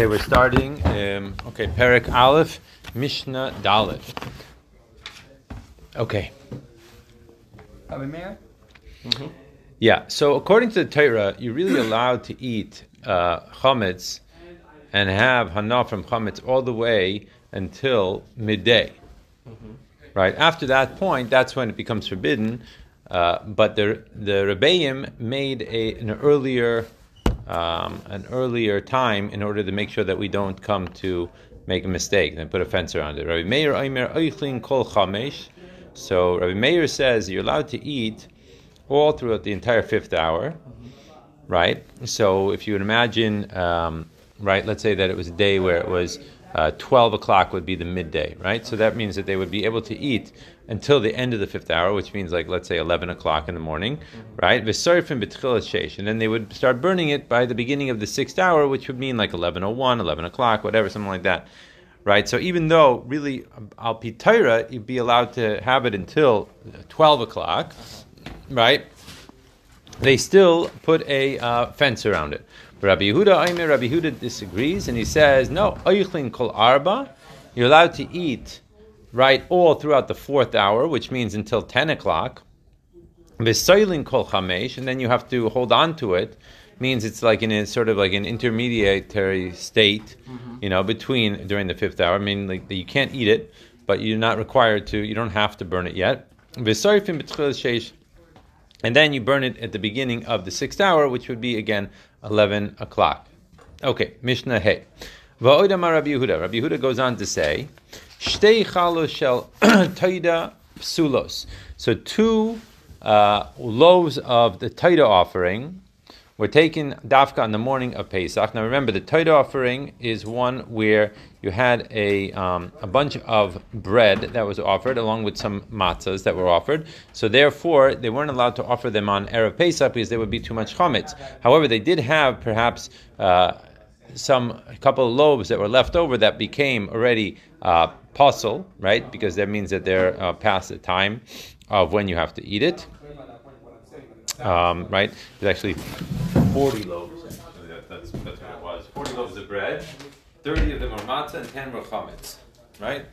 Okay, we're starting. Um, okay, Perik Aleph, Mishnah Dalet. Okay. Rabbi Meir? Yeah, so according to the Torah, you're really allowed to eat uh, chametz and have hana from chametz all the way until midday. Right after that point, that's when it becomes forbidden. Uh, but the the Rebbeim made a, an earlier um, an earlier time in order to make sure that we don't come to make a mistake and put a fence around it. Rabbi Meir Aimer Eichlin Kol Chamesh. So Rabbi Meir says you're allowed to eat all throughout the entire fifth hour, right? So if you would imagine, um, right, let's say that it was a day where it was uh, 12 o'clock would be the midday, right? So that means that they would be able to eat until the end of the fifth hour, which means like, let's say 11 o'clock in the morning, right? Vesar from Bitkilashesh. And then they would start burning it by the beginning of the sixth hour, which would mean like 11.01, 11 o'clock, whatever, something like that. Right, so even though really al pitayra you'd be allowed to have it until twelve o'clock, right? They still put a uh, fence around it. Rabbi Yehuda, Aimer, Rabbi Yehuda disagrees, and he says, no, oichlin kol arba, you're allowed to eat, right, all throughout the fourth hour, which means until 10 o'clock. V'soilin kol chamesh, and then you have to hold on to it, means it's like in a sort of like an intermediary state, mm-hmm. you know, between during the fifth hour. I mean, like you can't eat it, but you're not required to, you don't have to burn it yet. V'soifin b'tchil sheish, and then you burn it at the beginning of the sixth hour, which would be again 11 o'clock. Okay, Mishnah Hey. Va'odama Rabbi Yehuda. Rabbi Yehuda goes on to say, Shtei chalos shel taida psulos. So two uh, loaves of the taida offering were taken dafka on the morning of Pesach. Now remember, the taida offering is one where you had a, um, a bunch of bread that was offered along with some matzahs that were offered. So therefore, they weren't allowed to offer them on Erev Pesach because there would be too much chametz. However, they did have perhaps uh, some a couple of loaves that were left over that became already uh, posul, right? Because that means that they're uh, past the time of when you have to eat it. Um, right? There's actually 40 loaves. That, that's, that's what it was. 40 loaves of bread. 30 of them are matzah and 10 were chametz, right?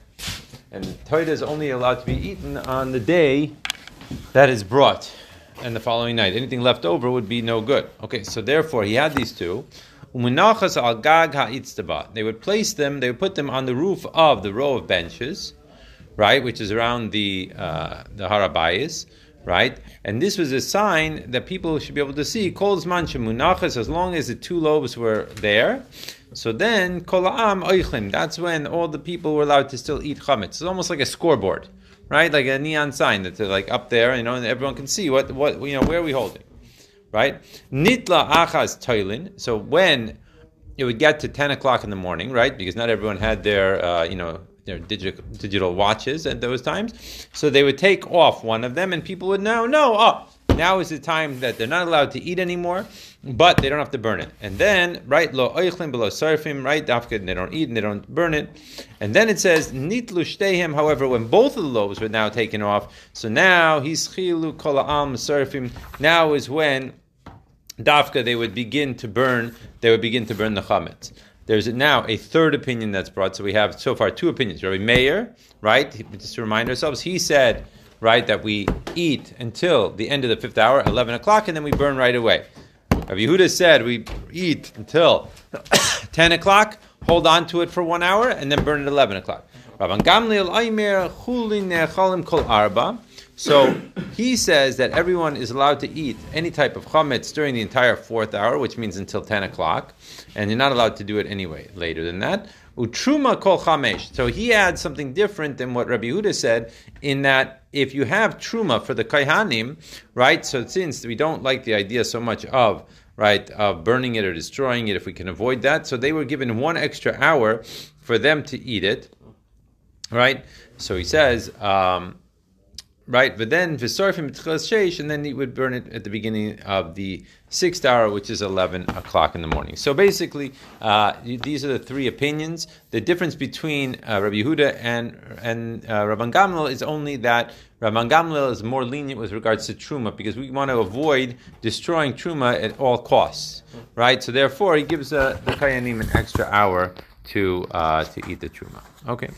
And toida is only allowed to be eaten on the day that is brought and the following night. Anything left over would be no good. Okay, so therefore he had these two. They would place them, they would put them on the roof of the row of benches, right, which is around the uh, the Har HaBayis, right? And this was a sign that people should be able to see. Kol munachas, as long as the two loaves were there. So then, kola'am oichlim, that's when all the people were allowed to still eat chametz. It's almost like a scoreboard, right? Like a neon sign that's like up there, you know, and everyone can see what, what you know, where are we holding, right? Nitla achas toilin. So when it would get to 10 o'clock in the morning, right? Because not everyone had their, uh, you know, their digital, digital watches at those times. So they would take off one of them and people would know, no, oh, now is the time that they're not allowed to eat anymore, but they don't have to burn it. And then, right, lo oichlin below sarfim, right, dafka, and they don't eat and they don't burn it. And then it says, nitlu shtehem, however, when both of the loaves were now taken off, so now, he's chilu kol am sarfim, now is when dafka they would begin to burn, they would begin to burn the chametz. There's now a third opinion that's brought. So we have so far two opinions. Rabbi Meir, right? Just to remind ourselves, he said right, that we eat until the end of the fifth hour, 11 o'clock, and then we burn right away. Rabbi Yehuda said we eat until 10 o'clock, hold on to it for one hour, and then burn at 11 o'clock. So he says that everyone is allowed to eat any type of chametz during the entire fourth hour, which means until 10 o'clock, and you're not allowed to do it anyway later than that. Utruma kol chamesh. So he adds something different than what Rabbi Yehuda said, in that if you have truma for the kaihanim, right? So since we don't like the idea so much of right of burning it or destroying it, if we can avoid that, so they were given one extra hour for them to eat it, right? So he says. Um, right? But then v'sorfim b'tchilas sheish, and then he would burn it at the beginning of the sixth hour, which is eleven o'clock in the morning. So basically, uh, these are the three opinions. The difference between uh, Rabbi Yehuda and and uh, Rabban Gamliel is only that Rabban Gamliel is more lenient with regards to truma because we want to avoid destroying truma at all costs, right? So therefore, he gives uh, the kayanim an extra hour to uh, to eat the truma. Okay.